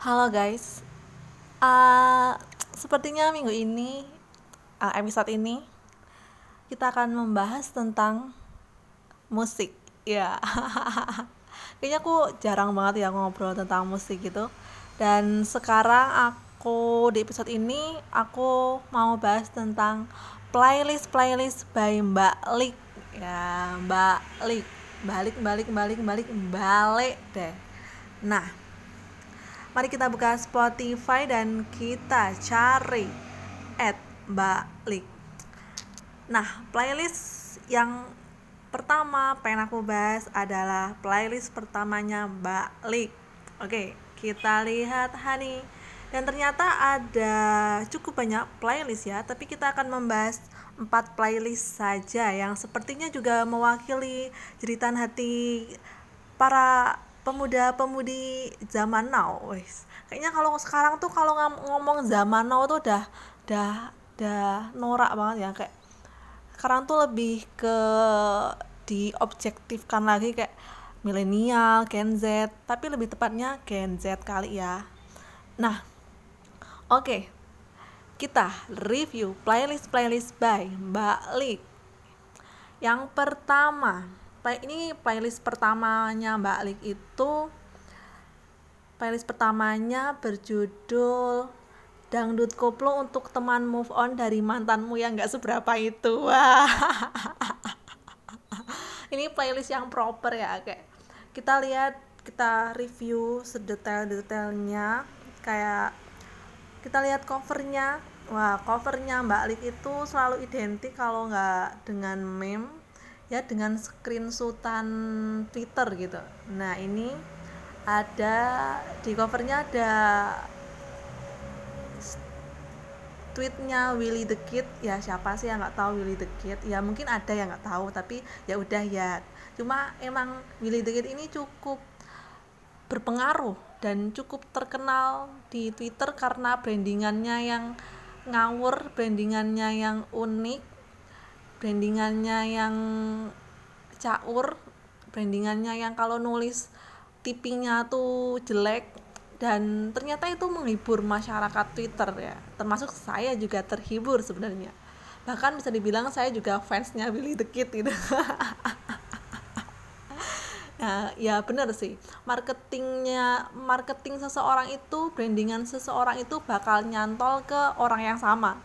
Halo guys, uh, sepertinya minggu ini, uh, episode ini kita akan membahas tentang musik. Ya, kayaknya aku jarang banget ya ngobrol tentang musik gitu. Dan sekarang aku di episode ini aku mau bahas tentang playlist playlist by Mbak Lik. Ya, Mbak Lik. Balik, balik, balik, balik, balik deh. Nah, Mari kita buka Spotify dan kita cari at balik. Nah, playlist yang pertama pengen aku bahas adalah playlist pertamanya balik. Oke, kita lihat Hani. Dan ternyata ada cukup banyak playlist ya, tapi kita akan membahas empat playlist saja yang sepertinya juga mewakili jeritan hati para pemuda-pemudi zaman now wes kayaknya kalau sekarang tuh kalau ngomong zaman now tuh udah udah udah norak banget ya kayak sekarang tuh lebih ke diobjektifkan lagi kayak milenial, Gen Z, tapi lebih tepatnya Gen Z kali ya. Nah, oke. Okay. Kita review playlist-playlist by Mbak Lik. Yang pertama, ini playlist pertamanya Mbak Lik itu playlist pertamanya berjudul Dangdut Koplo untuk teman move on dari mantanmu yang gak seberapa itu. Wah ini playlist yang proper ya kayak kita lihat kita review sedetail-detailnya kayak kita lihat covernya. Wah covernya Mbak Lik itu selalu identik kalau nggak dengan meme ya dengan screenshotan Twitter gitu. Nah, ini ada di covernya ada tweetnya Willy the Kid. Ya siapa sih yang nggak tahu Willy the Kid? Ya mungkin ada yang nggak tahu tapi ya udah ya. Cuma emang Willy the Kid ini cukup berpengaruh dan cukup terkenal di Twitter karena brandingannya yang ngawur brandingannya yang unik brandingannya yang caur brandingannya yang kalau nulis tippingnya tuh jelek dan ternyata itu menghibur masyarakat Twitter ya. Termasuk saya juga terhibur sebenarnya. Bahkan bisa dibilang saya juga fansnya Billy the Kid gitu. Nah, ya benar sih. Marketingnya, marketing seseorang itu, brandingan seseorang itu bakal nyantol ke orang yang sama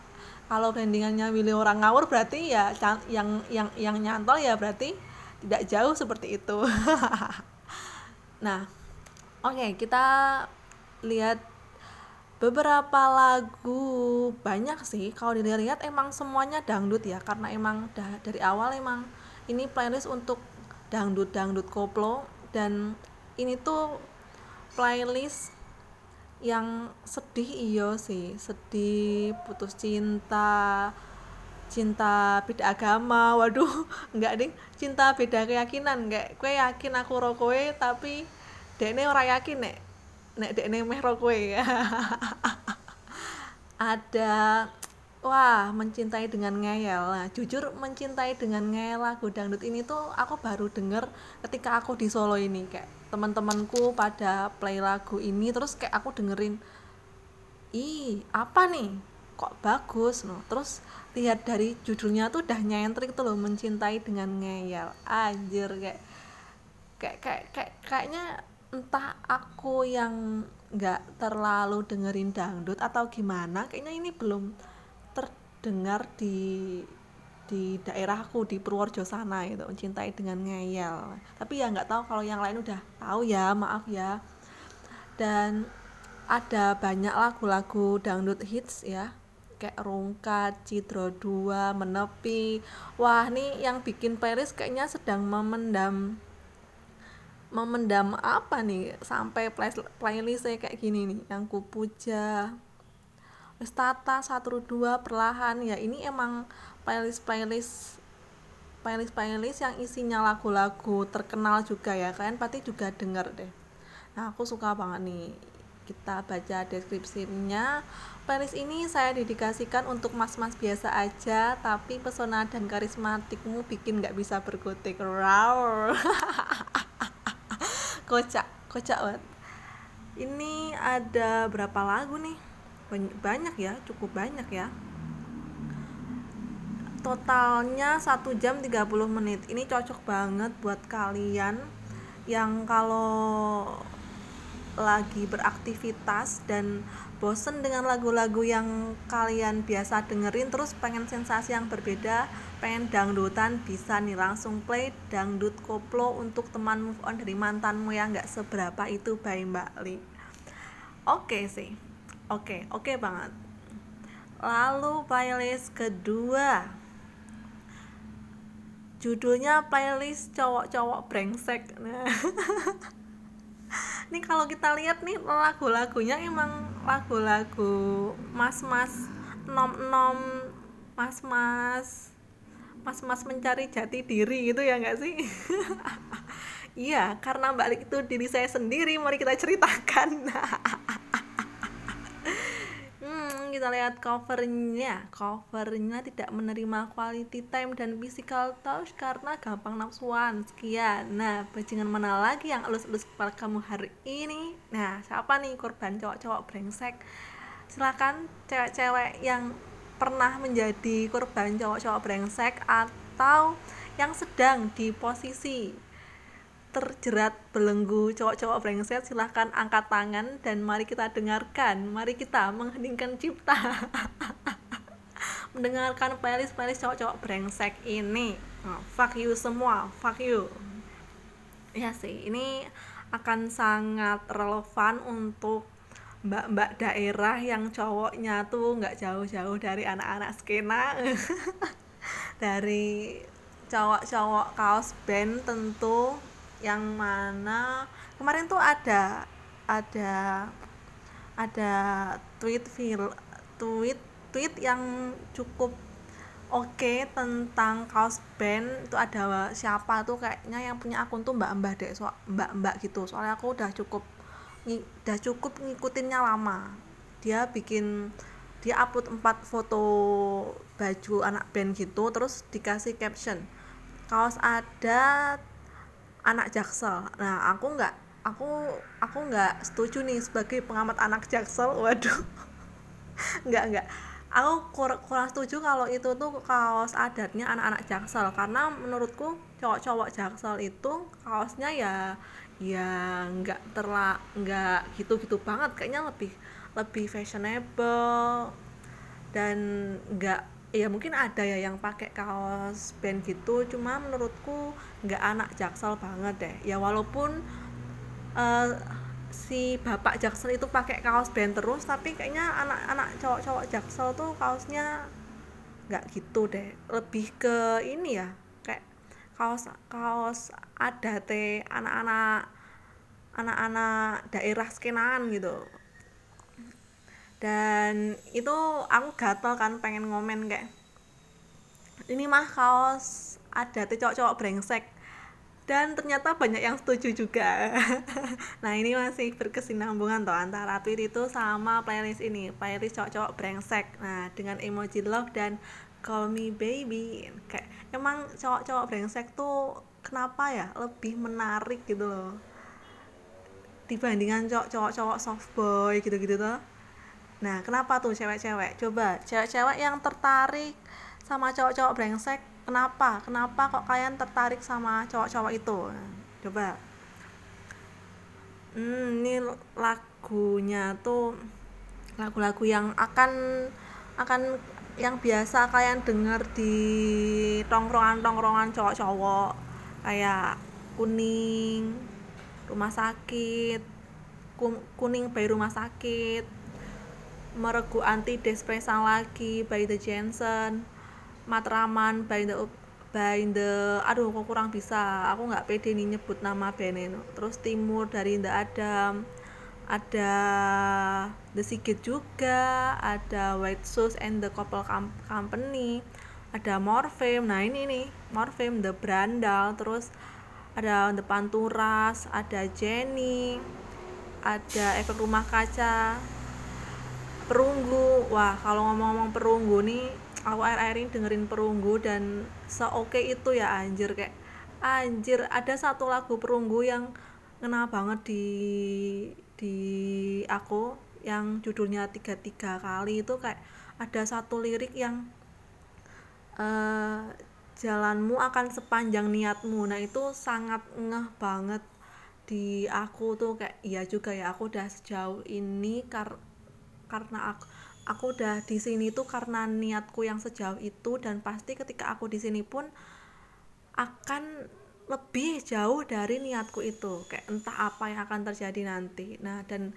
kalau brandingannya Willy orang ngawur berarti ya yang yang yang nyantol ya berarti tidak jauh seperti itu. Nah oke okay, kita lihat beberapa lagu banyak sih. Kalau dilihat emang semuanya dangdut ya karena emang dari awal emang ini playlist untuk dangdut dangdut koplo dan ini tuh playlist yang sedih iyo sih sedih putus cinta cinta beda agama waduh enggak ding cinta beda keyakinan enggak kue yakin aku rokoe tapi dekne ora yakin nek nek dekne meh rokoe ada wah mencintai dengan ngeyel. Nah jujur mencintai dengan ngeyel lagu dangdut ini tuh aku baru denger ketika aku di Solo ini. Kayak teman-temanku pada play lagu ini terus kayak aku dengerin ih apa nih? Kok bagus? No terus lihat dari judulnya tuh udah nyentrik tuh loh mencintai dengan ngeyel. Anjir kayak kayak kayak, kayak kayaknya entah aku yang nggak terlalu dengerin dangdut atau gimana kayaknya ini belum terdengar di di daerahku di Purworejo sana itu mencintai dengan ngeyel. Tapi ya nggak tahu kalau yang lain udah tahu ya maaf ya. Dan ada banyak lagu-lagu dangdut hits ya kayak Rungkat, Citro 2, Menepi. Wah nih yang bikin Paris kayaknya sedang memendam memendam apa nih sampai playlistnya kayak gini nih yang kupuja Tata satu dua perlahan. Ya ini emang playlist playlist playlist playlist yang isinya lagu-lagu terkenal juga ya. Kalian pasti juga denger deh. Nah aku suka banget nih kita baca deskripsinya. Playlist ini saya dedikasikan untuk mas-mas biasa aja tapi pesona dan karismatikmu bikin nggak bisa berkutik wow kocak kocak banget. Ini ada berapa lagu nih banyak ya cukup banyak ya. Totalnya 1 jam 30 menit. Ini cocok banget buat kalian yang kalau lagi beraktivitas dan bosen dengan lagu-lagu yang kalian biasa dengerin terus pengen sensasi yang berbeda pengen dangdutan bisa nih langsung play dangdut koplo untuk teman move on dari mantanmu yang nggak seberapa itu by Mbak Li. Oke sih oke oke banget. Lalu playlist kedua. Judulnya playlist cowok-cowok brengsek. Nah. Nih kalau kita lihat nih lagu-lagunya emang lagu-lagu mas-mas nom-nom mas-mas mas-mas mencari jati diri gitu ya nggak sih? Iya karena balik itu diri saya sendiri mari kita ceritakan kita lihat covernya. Covernya tidak menerima quality time dan physical touch karena gampang nafsuan. Sekian. Nah bajingan mana lagi yang elus-elus kepala kamu hari ini? Nah siapa nih korban cowok-cowok brengsek? Silakan cewek-cewek yang pernah menjadi korban cowok-cowok brengsek atau yang sedang di posisi terjerat belenggu cowok-cowok brengsek silahkan angkat tangan dan mari kita dengarkan. Mari kita mengheningkan cipta. Mendengarkan playlist-playlist cowok-cowok brengsek ini. Oh, fuck you semua fuck you. Ya sih ini akan sangat relevan untuk mbak-mbak daerah yang cowoknya tuh nggak jauh-jauh dari anak-anak skena. Dari cowok-cowok kaos band tentu yang mana kemarin tuh ada ada ada tweet feel tweet tweet yang cukup oke okay tentang kaos band. Itu ada siapa tuh kayaknya yang punya akun tuh mbak mbak deh so, mbak mbak gitu. Soalnya aku udah cukup udah cukup ngikutinnya lama. Dia bikin dia upload empat foto baju anak band gitu terus dikasih caption kaos ada anak jaksel. Nah aku nggak aku aku nggak setuju nih sebagai pengamat anak jaksel waduh. Nggak nggak. Aku kur kurang setuju kalau itu tuh kaos adatnya anak-anak jaksel. Karena menurutku cowok-cowok jaksel itu kaosnya ya ya nggak terla nggak gitu-gitu banget. Kayaknya lebih lebih fashionable dan nggak ya mungkin ada ya yang pakai kaos band gitu cuma menurutku nggak anak jaksel banget deh. Ya walaupun uh, si bapak jaksel itu pakai kaos band terus tapi kayaknya anak-anak cowok-cowok jaksel tuh kaosnya nggak gitu deh. Lebih ke ini ya kayak kaos kaos ada teh anak-anak anak-anak daerah skenaan gitu dan itu aku gatel kan pengen ngomen kayak ini mah kaos ada tuh cowok-cowok brengsek. Dan ternyata banyak yang setuju juga. Nah ini masih berkesinambungan toh antara tweet itu sama playlist ini playlist cowok-cowok brengsek. Nah dengan emoji love dan call me baby. Kayak emang cowok-cowok brengsek tuh kenapa ya? Lebih menarik gitu loh. Dibandingkan cowok-cowok soft boy gitu-gitu tuh nah kenapa tuh cewek-cewek? Coba cewek-cewek yang tertarik sama cowok-cowok brengsek kenapa? Kenapa kok kalian tertarik sama cowok-cowok itu? Coba. Hmm, ini lagunya tuh lagu-lagu yang akan akan yang biasa kalian denger di tongkrongan-tongkrongan cowok-cowok. Kayak kuning rumah sakit kuning bayi rumah sakit meregu anti despresan lagi by the Jensen Matraman by the by the aduh kok kurang bisa. Aku nggak pede nih nyebut nama bandnya terus Timur dari The Adam ada The Sigit juga ada White Shoes and the Couple Company ada Morfem nah ini nih Morfem The Brandal terus ada The Panturas ada Jenny ada efek rumah kaca perunggu. Wah kalau ngomong-ngomong perunggu nih aku air-air ini dengerin perunggu dan seoke itu ya anjir. Kayak anjir ada satu lagu perunggu yang ngena banget di di aku yang judulnya tiga tiga kali itu kayak ada satu lirik yang uh, jalanmu akan sepanjang niatmu. Nah itu sangat ngeh banget di aku tuh. Kayak iya juga ya aku udah sejauh ini kar karena aku aku udah di sini tuh karena niatku yang sejauh itu dan pasti ketika aku di sini pun akan lebih jauh dari niatku itu kayak entah apa yang akan terjadi nanti. Nah dan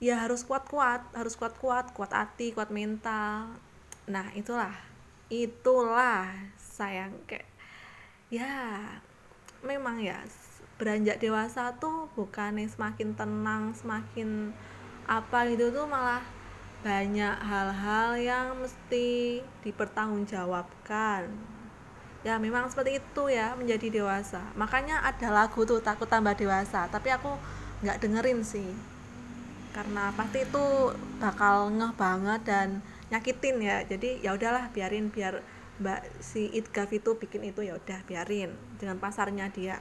ya harus kuat-kuat harus kuat-kuat kuat hati kuat mental. Nah itulah itulah sayang kayak ya memang ya beranjak dewasa tuh bukannya semakin tenang semakin apa gitu tuh malah banyak hal-hal yang mesti dipertanggungjawabkan. Ya memang seperti itu ya menjadi dewasa. Makanya ada lagu tuh takut tambah dewasa tapi aku nggak dengerin sih. Karena pasti itu bakal ngeh banget dan nyakitin ya. Jadi ya udahlah biarin biar mbak si Itgaf itu bikin itu ya udah biarin dengan pasarnya dia.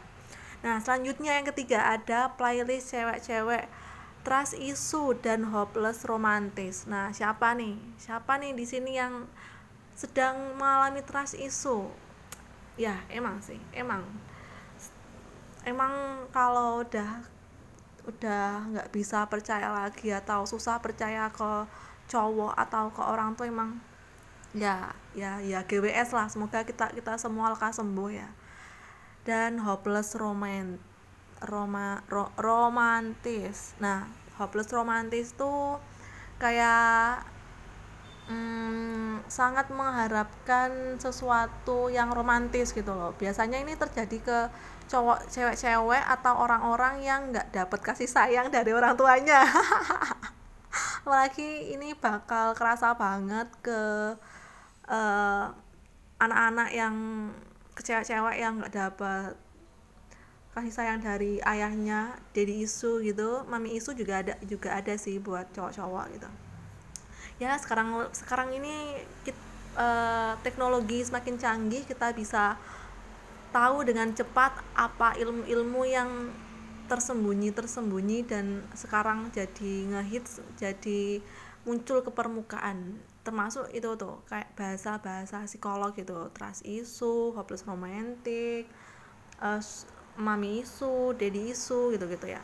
Nah selanjutnya yang ketiga ada playlist cewek-cewek trust isu dan hopeless romantis. Nah siapa nih? Siapa nih di sini yang sedang mengalami trust isu? Ya emang sih emang. Emang kalau udah udah nggak bisa percaya lagi atau susah percaya ke cowok atau ke orang tuh emang ya ya ya GWS lah. Semoga kita kita semua lekas sembuh ya. Dan hopeless romant roma ro, romantis. Nah hopeless romantis tuh kayak hmm, sangat mengharapkan sesuatu yang romantis gitu loh. Biasanya ini terjadi ke cowok cewek-cewek atau orang-orang yang nggak dapat kasih sayang dari orang tuanya. Apalagi ini bakal kerasa banget ke uh, anak-anak yang ke cewek-cewek yang nggak dapat kasih sayang dari ayahnya jadi isu gitu. Mami isu juga ada juga ada sih buat cowok-cowok gitu. Ya sekarang sekarang ini kita, uh, eh, teknologi semakin canggih kita bisa tahu dengan cepat apa ilmu-ilmu yang tersembunyi tersembunyi dan sekarang jadi ngehits jadi muncul ke permukaan. Termasuk itu tuh kayak bahasa-bahasa psikolog gitu. Trust isu hopeless romantic uh, mami isu daddy isu gitu-gitu ya.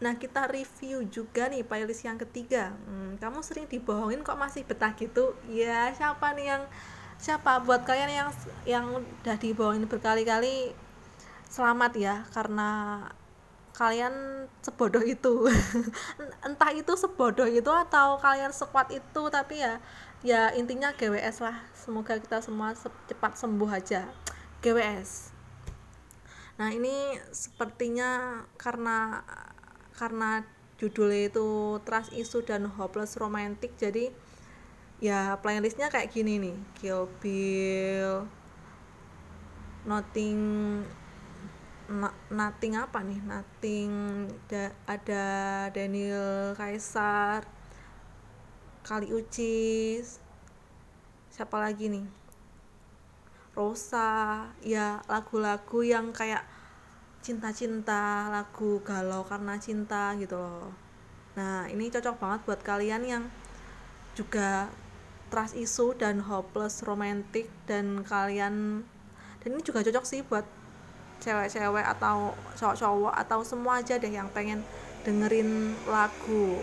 Nah kita review juga nih playlist yang ketiga. Hmm, Kamu sering dibohongin kok masih betah gitu? Ya siapa nih yang Siapa? Buat kalian yang yang udah dibohongin berkali-kali Selamat ya karena kalian sebodoh itu. Entah itu sebodoh itu atau kalian sekuat itu tapi ya ya intinya GWS lah. Semoga kita semua cepat sembuh aja. GWS nah ini sepertinya karena karena judulnya itu trust issue dan hopeless romantic jadi ya playlistnya kayak gini nih Kill Bill Nothing Nothing apa nih? Nothing da, ada Daniel Kaisar Kali Ucis siapa lagi nih Rosa ya lagu-lagu yang kayak cinta-cinta lagu galau karena cinta gitu loh. Nah ini cocok banget buat kalian yang juga trust issue dan hopeless romantic dan kalian dan ini juga cocok sih buat cewek-cewek atau cowok-cowok atau semua aja deh yang pengen dengerin lagu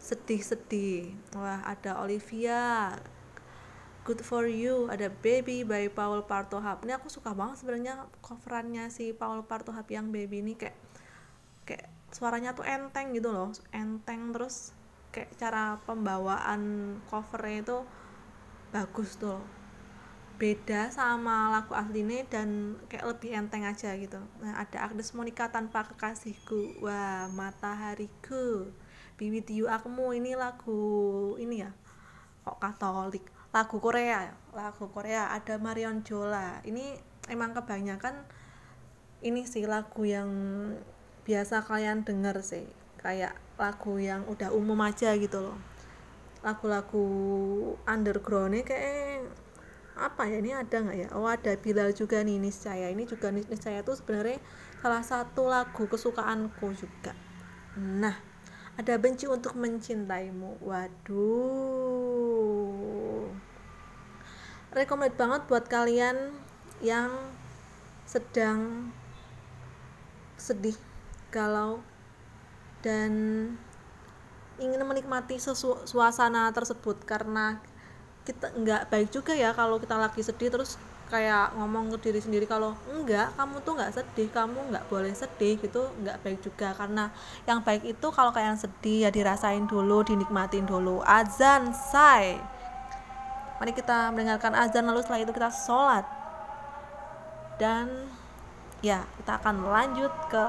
sedih-sedih. Wah ada Olivia Good for You ada Baby by Paul Partohap ini aku suka banget sebenarnya coverannya si Paul Partohap yang Baby ini kayak kayak suaranya tuh enteng gitu loh enteng terus kayak cara pembawaan covernya itu bagus tuh beda sama lagu aslinya dan kayak lebih enteng aja gitu. Nah ada Agnes Monica tanpa kekasihku wah matahariku Bibit You Akmu ini lagu ini ya kok Katolik lagu Korea lagu Korea ada Marion Jola. Ini emang kebanyakan ini sih lagu yang biasa kalian denger sih. Kayak lagu yang udah umum aja gitu loh. Lagu-lagu underground kayak apa ya ini ada nggak ya? Oh ada Bilal juga nih niscaya. Ini juga niscaya tuh sebenarnya salah satu lagu kesukaanku juga. Nah ada benci untuk mencintaimu. Waduh recommend banget buat kalian yang sedang sedih galau dan ingin menikmati suasana tersebut. Karena kita nggak baik juga ya kalau kita lagi sedih terus kayak ngomong ke diri sendiri kalau enggak kamu tuh nggak sedih kamu nggak boleh sedih gitu nggak baik juga. Karena yang baik itu kalau kalian sedih ya dirasain dulu dinikmatin dulu. Azan say mari kita mendengarkan azan lalu setelah itu kita sholat. Dan ya kita akan lanjut ke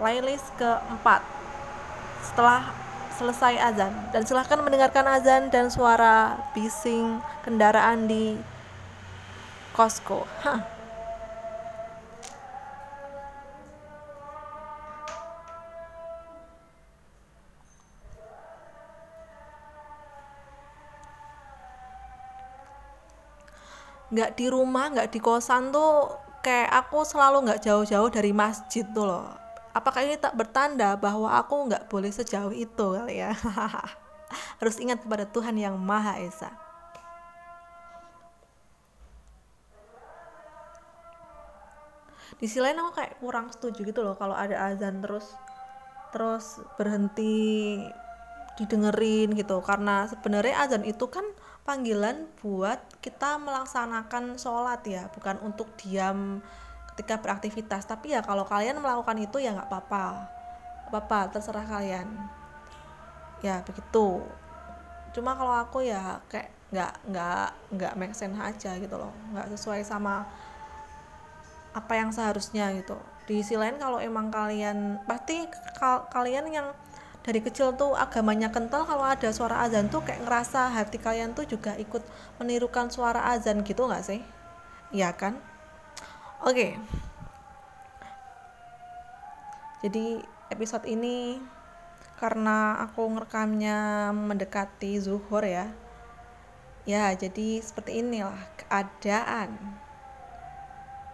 playlist keempat. Setelah selesai azan. Dan silahkan mendengarkan azan dan suara bising kendaraan di Costco. Hah. Nggak di rumah nggak di kosan tuh kayak aku selalu nggak jauh-jauh dari masjid tuh loh. Apakah ini tak bertanda bahwa aku nggak boleh sejauh itu kali ya? Harus ingat kepada Tuhan yang Maha Esa. Di sisi lain aku kayak kurang setuju gitu loh kalau ada azan terus terus berhenti didengerin gitu. Karena sebenarnya azan itu kan panggilan buat kita melaksanakan sholat ya bukan untuk diam ketika beraktivitas. Tapi ya kalau kalian melakukan itu ya nggak apa-apa. Apa-apa terserah kalian. Ya begitu. Cuma kalau aku ya kayak nggak nggak nggak make sense aja gitu loh. Nggak sesuai sama apa yang seharusnya gitu. Di sisi lain kalau emang kalian pasti kal kalian yang dari kecil tuh agamanya kental kalau ada suara azan tuh kayak ngerasa hati kalian tuh juga ikut menirukan suara azan gitu nggak sih? Iya kan? Oke. Jadi episode ini karena aku ngerekamnya mendekati zuhur ya ya jadi seperti inilah keadaan.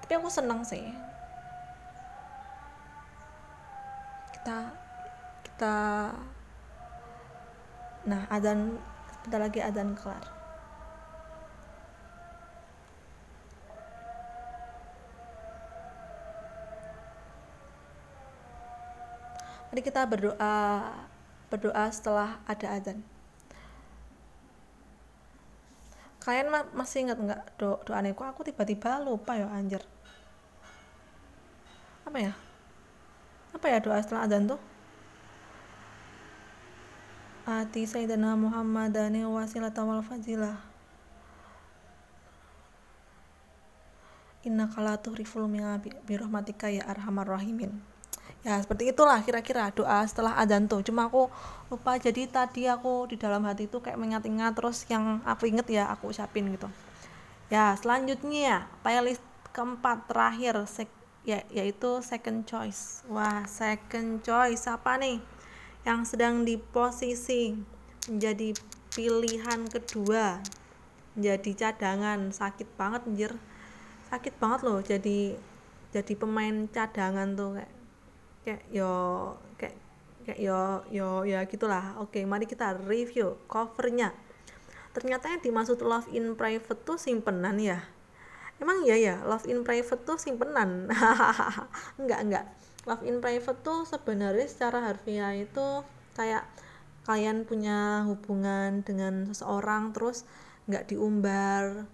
Tapi aku seneng sih. Kita kita nah adzan sebentar lagi adzan kelar Mari kita berdoa berdoa setelah ada adzan. Kalian ma masih ingat nggak do doa kok aku tiba-tiba lupa ya anjir. Apa ya? Apa ya doa setelah adzan tuh? Ati sayyidina Muhammadan wasilata wal fadilah inna kalatuh riful birahmatika ya arhamar rahimin. Ya seperti itulah kira-kira doa setelah adzan tuh. Cuma aku lupa jadi tadi aku di dalam hati itu kayak mengingat-ingat terus yang aku inget ya aku ucapin gitu. Ya selanjutnya playlist keempat terakhir sek ya yaitu second choice. Wah second choice apa nih yang sedang di posisi menjadi pilihan kedua menjadi cadangan. Sakit banget anjir. Sakit banget loh jadi jadi pemain cadangan tuh kayak kayak yo kayak kayak yo yo ya gitulah. Oke mari kita review covernya. Ternyata yang dimaksud love in private tuh simpenan ya? Emang iya ya love in private tuh simpenan? Enggak enggak love in private tuh sebenarnya secara harfiah itu kayak kalian punya hubungan dengan seseorang terus nggak diumbar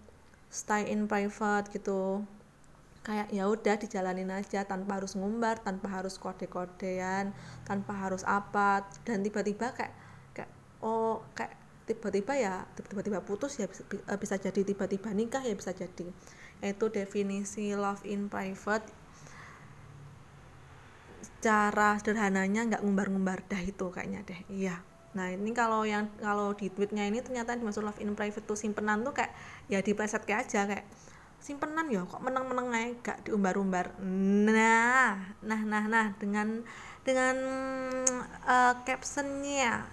stay in private gitu. Kayak ya udah dijalanin aja tanpa harus ngumbar tanpa harus kode-kodean tanpa harus apa. Dan tiba-tiba kayak kayak oh kayak tiba-tiba ya tiba-tiba putus ya bisa, bisa jadi tiba-tiba nikah ya bisa jadi. Itu definisi love in private cara sederhananya nggak ngumbar-ngumbar dah itu kayaknya deh. Iya. Nah ini kalau yang kalau di tweetnya ini ternyata dimaksud love in private tuh simpenan tuh kayak ya dipleset kayak aja kayak simpenan ya kok menang-menang aja gak diumbar-umbar. Nah nah nah nah dengan dengan uh, captionnya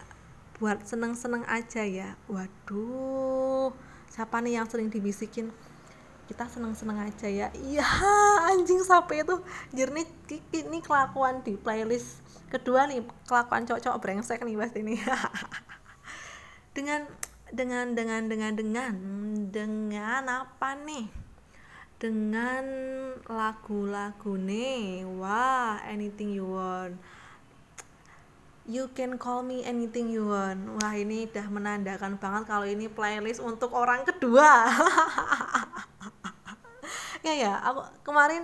buat seneng-seneng aja ya. Waduh siapa nih yang sering dibisikin kita seneng-seneng aja ya. Iya anjing sampai itu jernih. Ini kelakuan di playlist kedua nih kelakuan cowok-cowok brengsek nih pasti ini dengan dengan dengan dengan dengan dengan apa nih? Dengan lagu-lagu nih. Wah anything you want. You can call me anything you want. Wah, ini udah menandakan banget kalau ini playlist untuk orang kedua. ya ya, aku kemarin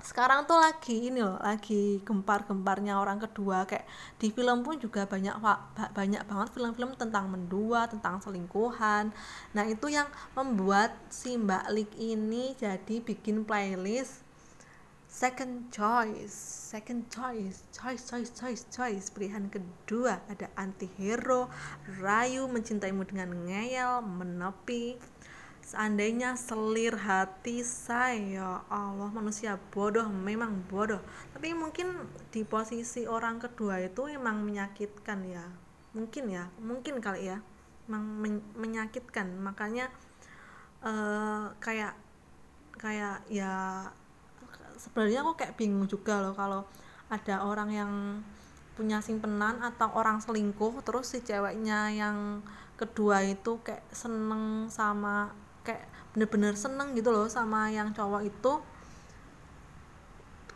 sekarang tuh lagi ini loh lagi gempar-gemparnya orang kedua. Kayak di film pun juga banyak banyak banget film-film tentang mendua tentang selingkuhan. Nah itu yang membuat si Mbak Lik ini jadi bikin playlist second choice second choice choice choice choice choice. Pilihan kedua ada anti hero rayu mencintaimu dengan ngeyel menepi seandainya selir hati saya ya Allah manusia bodoh memang bodoh. Tapi mungkin di posisi orang kedua itu emang menyakitkan ya. Mungkin ya mungkin kali ya. Emang men menyakitkan. Makanya uh, kayak kayak ya sebenarnya aku kayak bingung juga loh kalau ada orang yang punya simpenan atau orang selingkuh terus si ceweknya yang kedua itu kayak seneng sama kayak bener-bener seneng gitu loh sama yang cowok itu.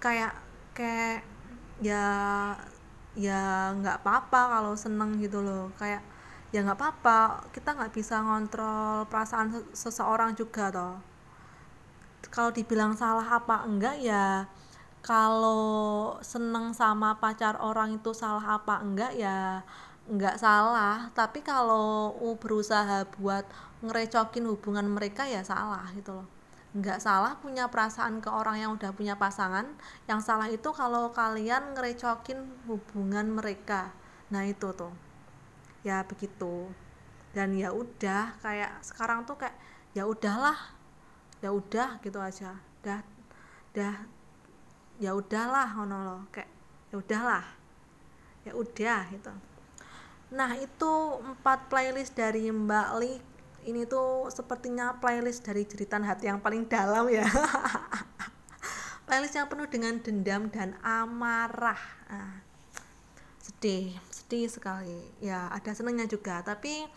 Kayak kayak ya ya nggak apa-apa kalau seneng gitu loh. Kayak ya nggak apa-apa kita nggak bisa ngontrol perasaan seseorang juga toh. Kalau dibilang salah apa enggak ya kalau seneng sama pacar orang itu salah apa enggak ya enggak salah. Tapi kalau berusaha buat ngerecokin hubungan mereka ya salah gitu loh. Nggak salah punya perasaan ke orang yang udah punya pasangan yang salah itu kalau kalian ngerecokin hubungan mereka. Nah itu tuh. Ya begitu. Dan ya udah kayak sekarang tuh kayak ya udahlah ya udah gitu aja. Dah dah ya udahlah ngono loh. Kayak ya udahlah. Ya udah gitu. Nah itu empat playlist dari Mbak Li ini tuh sepertinya playlist dari jeritan hati yang paling dalam ya. Playlist yang penuh dengan dendam dan amarah. Nah, sedih sedih sekali. Ya ada senangnya juga. Tapi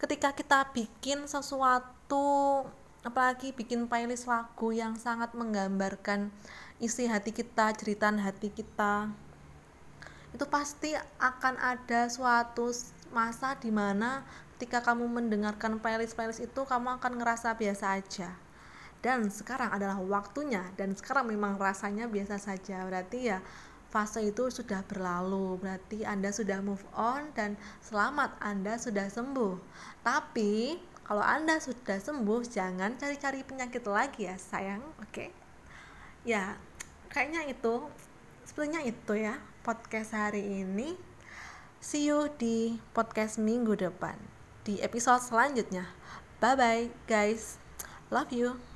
ketika kita bikin sesuatu apalagi bikin playlist lagu yang sangat menggambarkan isi hati kita jeritan hati kita itu pasti akan ada suatu masa di mana ketika kamu mendengarkan playlist-playlist itu kamu akan ngerasa biasa aja. Dan sekarang adalah waktunya dan sekarang memang rasanya biasa saja. Berarti ya fase itu sudah berlalu. Berarti anda sudah move on dan selamat anda sudah sembuh. Tapi kalau anda sudah sembuh jangan cari-cari penyakit lagi ya sayang. Oke? Okay? ya kayaknya itu sebenarnya itu ya podcast hari ini see you di podcast minggu depan di episode selanjutnya. Bye bye guys. Love you.